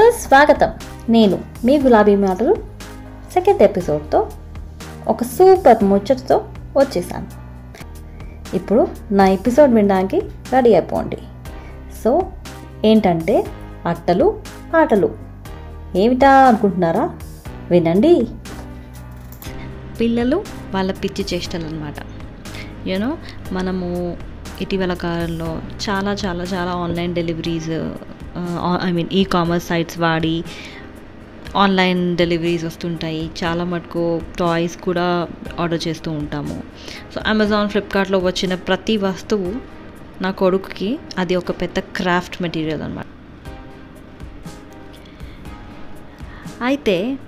So స్వాగతం. నేను మీ గులాబీ మాటలు సెకండ్ ఎపిసోడ్తో ఒక సూపర్ ముచ్చటతో వచ్చేసాను. ఇప్పుడు నా ఎపిసోడ్ వినడానికి రెడీ అయిపోండి. సో ఏంటంటే అట్టలు ఆటలు ఏమిటా అనుకుంటున్నారా? వినండి. పిల్లలు వాళ్ళ పిచ్చి చేష్టలు అనమాట యూనో మనము ఇటీవల కాలంలో చాలా చాలా చాలా online deliveries I mean e commerce sites వాడి ఆన్లైన్ డెలివరీస్ వస్తుంటాయి. చాలా మటుకు టాయ్స్ కూడా ఆర్డర్ చేస్తూ ఉంటాము. సో అమెజాన్ ఫ్లిప్కార్ట్లో వచ్చిన ప్రతి వస్తువు నా కొడుకుకి అది ఒక పెద్ద క్రాఫ్ట్ మెటీరియల్ అనమాట అయితే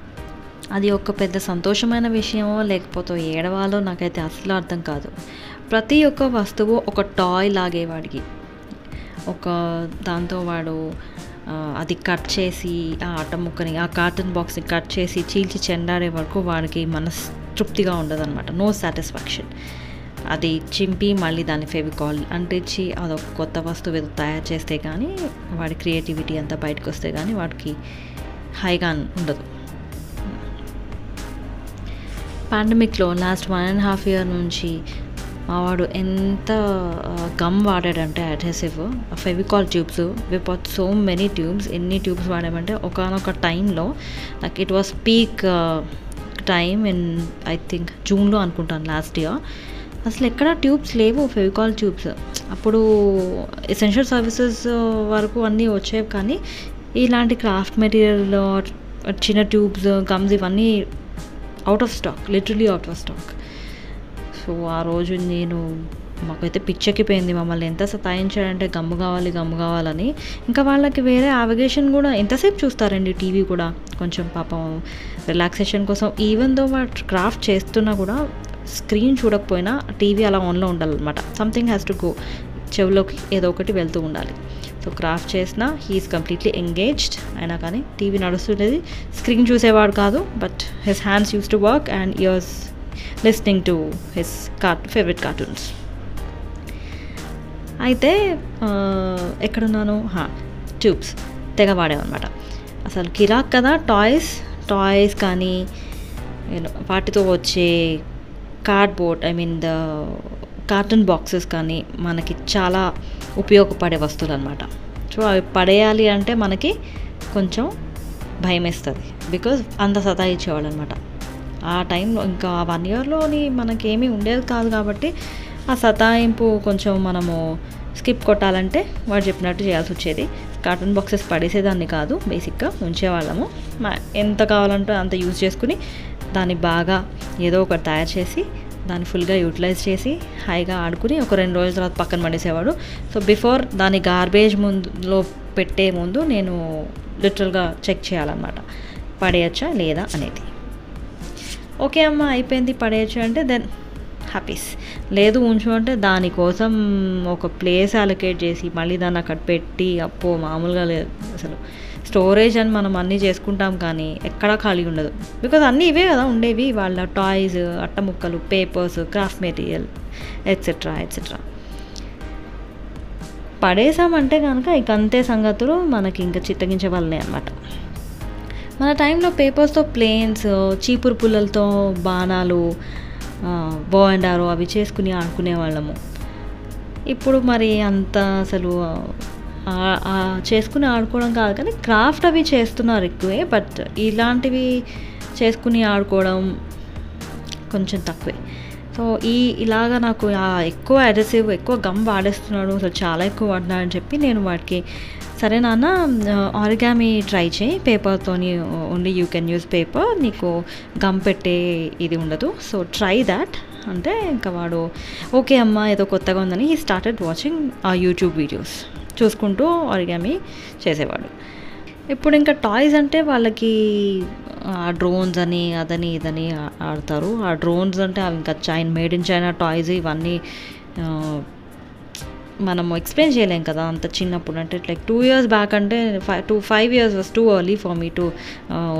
అది ఒక పెద్ద సంతోషమైన విషయమో లేకపోతే ఏడవాలో నాకైతే అసలు అర్థం కాదు. ప్రతి ఒక్క వస్తువు ఒక టాయ్ లాగేవాడికి ఒక దాంతో వాడు అది కట్ చేసి ఆ ఆట ముక్కని ఆ కార్టన్ బాక్స్ని కట్ చేసి చీల్చి చెండాడే వరకు వాడికి మనస్ తృప్తిగా ఉండదు అనమాట నో సాటిస్ఫాక్షన్. అది చింపి మళ్ళీ దాన్ని ఫెవికాల్ అంటించి అదొక కొత్త వస్తువు ఏదో తయారు చేస్తే కానీ వాడి క్రియేటివిటీ అంతా బయటకు వస్తే కానీ వాడికి హైగా ఉండదు. పాండమిక్లో last one and half year నుంచి మావాడు ఎంత gum వాడాడంటే adhesive Fevicol tubes we so many tubes ఎన్ని ట్యూబ్స్ వాడామంటే ఒకనొక టైంలో like it was peak time in I think జూన్లో అనుకుంటాను లాస్ట్ ఇయర్ అసలు ఎక్కడ ట్యూబ్స్ లేవు ఫెవికాల్ ట్యూబ్స్ అప్పుడు ఎసెన్షియల్ సర్వీసెస్ వరకు అన్నీ వచ్చేవి కానీ ఇలాంటి క్రాఫ్ట్ మెటీరియల్ చిన్న ట్యూబ్స్ గమ్స్ ఇవన్నీ out of stock literally out of stock so ఆ రోజు నేను మాకైతే పిచ్చెక్కిపోయింది మమ్మల్ని ఎంత సతాయించాడంటే గమ్ము కావాలి గమ్ము కావాలని. ఇంకా వాళ్ళకి వేరే అవగేషన్ కూడా ఎంతసేపు చూస్తారండి టీవీ కూడా? కొంచెం పాపం రిలాక్సేషన్ కోసం. ఈవెన్ దో వాడు క్రాఫ్ట్ చేస్తున్నా కూడా స్క్రీన్ చూడకపోయినా టీవీ అలా ఆన్లో ఉండాలన్నమాట. సంథింగ్ హ్యాస్ టు గో చెవిలోకి ఏదో ఒకటి వెళ్తూ ఉండాలి. సో క్రాఫ్ట్ చేసిన హీఈస్ కంప్లీట్లీ ఎంగేజ్డ్ అయినా కానీ టీవీ నడుస్తుండేది స్క్రీన్ చూసేవాడు కాదు but his hands use to work and ears listening to his cart favourite cartoons అయితే ఎక్కడున్నాను? ట్యూబ్స్ తెగ వాడేవన్నమాట. అసలు కిరాక్ కదా టాయ్స్ టాయ్స్ కానీ వాటితో వచ్చే cardboard I mean the cartoon boxes కానీ మనకి చాలా ఉపయోగపడే వస్తువులు అనమాట సో అవి పడేయాలి అంటే మనకి కొంచెం భయం వేస్తుంది బికాజ్ అంత సతాయించేవాళ్ళు అనమాట ఆ టైంలో ఇంకా వన్ ఇయర్లోని మనకేమీ ఉండేది కాదు కాబట్టి ఆ సతాయింపు కొంచెం మనము స్కిప్ కొట్టాలంటే వాడు చెప్పినట్టు చేయాల్సి వచ్చేది. కార్టూన్ బాక్సెస్ పడేసేదాన్ని కాదు బేసిక్గా ఉంచేవాళ్ళము. ఎంత కావాలంటే అంత యూజ్ చేసుకుని దాన్ని బాగా ఏదో ఒకటి తయారు చేసి దాన్ని ఫుల్గా యూటిలైజ్ చేసి హాయిగా ఆడుకుని ఒక రెండు రోజుల తర్వాత పక్కన పడేసేవాడు. సో బిఫోర్ దాని గార్బేజ్ ముందులో పెట్టే ముందు నేను లిటరల్గా చెక్ చేయాలన్నమాట. పడేయచ్చా లేదా అనేది. ఓకే అమ్మ అయిపోయింది పడేయచ్చు అంటే దెన్ హ్యాపీస్ లేదు ఉంచు అంటే దానికోసం ఒక ప్లేస్ అలొకేట్ చేసి మళ్ళీ దాన్ని అక్కడ పెట్టి అప్పో మామూలుగా లేదు అసలు. స్టోరేజ్ అని మనం అన్నీ చేసుకుంటాం కానీ ఎక్కడా ఖాళీ ఉండదు. బికాజ్ అన్నీ ఇవే కదా ఉండేవి వాళ్ళ toys అట్టముక్కలు papers craft material etcetera etcetera పడేసామంటే కనుక ఇక అంతే సంగతులు మనకి ఇంకా చిత్తగించే వాళ్ళనే అనమాట మన టైంలో పేపర్స్తో ప్లేన్స్ చీపురు పుల్లలతో బాణాలు బో అండ్ ఆరో అవి చేసుకుని ఆడుకునే వాళ్ళము ఇప్పుడు మరి అంత అసలు చేసుకుని ఆడుకోవడం కాదు కానీ క్రాఫ్ట్ అవి చేస్తున్నారు ఎక్కువే బట్ ఇలాంటివి చేసుకుని ఆడుకోవడం కొంచెం తక్కువే. సో ఈ ఇలాగా నాకు ఎక్కువ అడ్రెసివ్ ఎక్కువ గమ్ వాడేస్తున్నాడు అసలు చాలా ఎక్కువ వాడినా అని చెప్పి నేను వాటికి సరే నాన్న ఆరిగామి ట్రై చేయి. పేపర్తోని only you can use paper. నీకు గమ్ పెట్టే ఇది ఉండదు. So try that. అంటే ఇంకా వాడు ఓకే అమ్మ ఏదో కొత్తగా ఉందని హీ స్టార్టెడ్ వాచింగ్ ఆ యూట్యూబ్ వీడియోస్. చూసుకుంటూ ఆరిగామి చేసేవాడు. ఇప్పుడు ఇంకా టాయ్స్ అంటే వాళ్ళకి ఆ డ్రోన్స్ అని అదని ఇదని ఆడతారు. ఆ డ్రోన్స్ అంటే అవి ఇంకా chain made in China toys ఇవన్నీ మనం మనము ఎక్స్ప్లెయిన్ చేయలేం కదా అంత చిన్నప్పుడు. అంటే లైక్ టూ ఇయర్స్ బ్యాక్ అంటే five two five years was too early for me to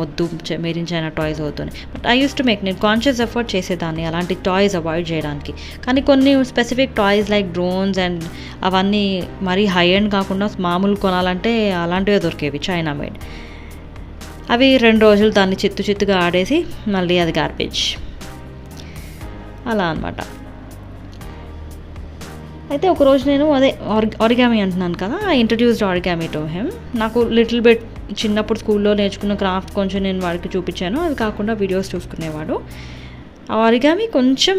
వద్దు మేరీన్ చైనా టాయ్స్ అవుతుంది but I use to make నేను కాన్షియస్ ఎఫర్ట్ చేసేదాన్ని అలాంటి టాయ్స్ అవాయిడ్ చేయడానికి. కానీ కొన్ని specific toys like drones and అవన్నీ మరీ హై ఎండ్ కాకుండా మామూలు కొనాలంటే అలాంటివే దొరికేవి చైనా మేడ్ అవి రెండు రోజులు దాన్ని చిత్తు చిత్తుగా ఆడేసి మళ్ళీ అది గార్బేజ్ అలా అనమాట అయితే ఒకరోజు నేను అదే ఆరిగామి అంటున్నాను కదా I introduced origami to him నాకు లిటిల్ బిట్ చిన్నప్పుడు స్కూల్లో నేర్చుకున్న క్రాఫ్ట్ కొంచెం నేను వాడికి చూపించాను. అది కాకుండా వీడియోస్ చూసుకునేవాడు. ఆ ఆరిగామి కొంచెం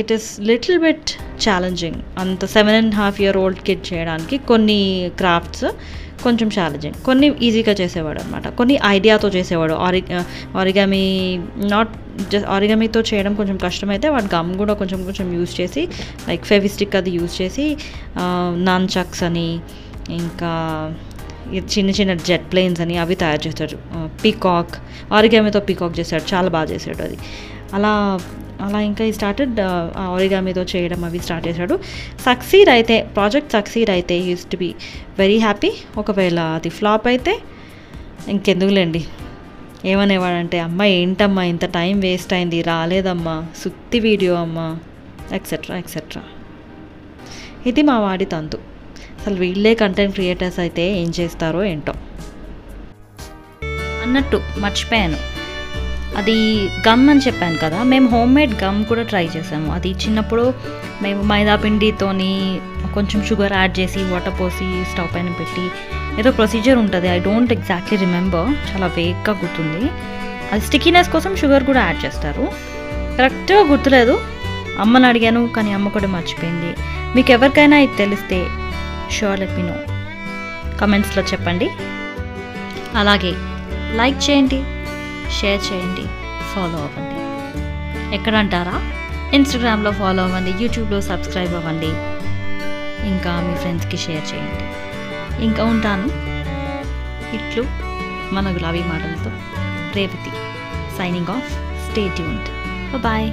it is little bit challenging అంత seven and half year old kid చేయడానికి కొన్ని క్రాఫ్ట్స్ కొంచెం ఛాలెంజింగ్ కొన్ని ఈజీగా చేసేవాడు అనమాట కొన్ని ఐడియాతో చేసేవాడు. ఆరి ఆరిగామి నాట్ జస్ట్ ఆరిగామితో చేయడం కొంచెం కష్టమైతే వాడు గమ్ కూడా కొంచెం కొంచెం యూజ్ చేసి లైక్ ఫెవిస్టిక్ అది యూజ్ చేసి uh, నాన్ చక్స్ అని ఇంకా చిన్న చిన్న జెట్ ప్లేన్స్ అని అవి తయారు చేస్తాడు. పీకాక్ ఆరిగామితో పీకాక్ చేశాడు చాలా బాగా చేశాడు అది. అలా అలా ఇంకా ఈ స్టార్టెడ్ ఆరిగామితో చేయడం అవి స్టార్ట్ చేశాడు. సక్సీడ్ అయితే ప్రాజెక్ట్ సక్సీడ్ అయితే use to be very happy ఒకవేళ అది ఫ్లాప్ అయితే ఇంకెందుకులేండి. ఏమనేవాడంటే అమ్మ ఏంటమ్మా ఇంత టైం వేస్ట్ అయింది రాలేదమ్మా సుత్తి వీడియో అమ్మా ఎక్సెట్రా ఎక్సెట్రా ఇది మా వాడి తంతు. అసలు వీళ్ళే కంటెంట్ క్రియేటర్స్ అయితే ఏం చేస్తారో ఏంటో. అన్నట్టు మర్చిపోయాను. అది గమ్ అని చెప్పాను కదా మేము హోమ్ మేడ్ గమ్ కూడా ట్రై చేసాము. అది చిన్నప్పుడు మేము మైదాపిండితోని కొంచెం షుగర్ యాడ్ చేసి వాటర్ పోసి స్టవ్ పైన పెట్టి ఏదో ప్రొసీజర్ ఉంటుంది. ఐ డోంట్ ఎగ్జాక్ట్లీ రిమెంబర్ చాలా వేగ్గా గుర్తుంది. అది స్టికీనెస్ కోసం షుగర్ కూడా యాడ్ చేస్తారు. కరెక్ట్గా గుర్తులేదు. అమ్మని అడిగాను కానీ అమ్మ కూడా మర్చిపోయింది. మీకు ఎవరికైనా ఇది తెలిస్తే షూర్ లెట్ మీ నో కమెంట్స్లో చెప్పండి. అలాగే లైక్ చేయండి. షేర్ చేయండి ఫాలో అవ్వండి. ఎక్కడ అంటారా ఇన్స్టాగ్రామ్లో ఫాలో అవ్వండి యూట్యూబ్లో సబ్స్క్రైబ్ అవ్వండి. ఇంకా మీ ఫ్రెండ్స్కి షేర్ చేయండి. ఇంకా ఉంటాను. ఇట్లు మన గులాబీ మాటలతో Revathi signing off stay tuned bye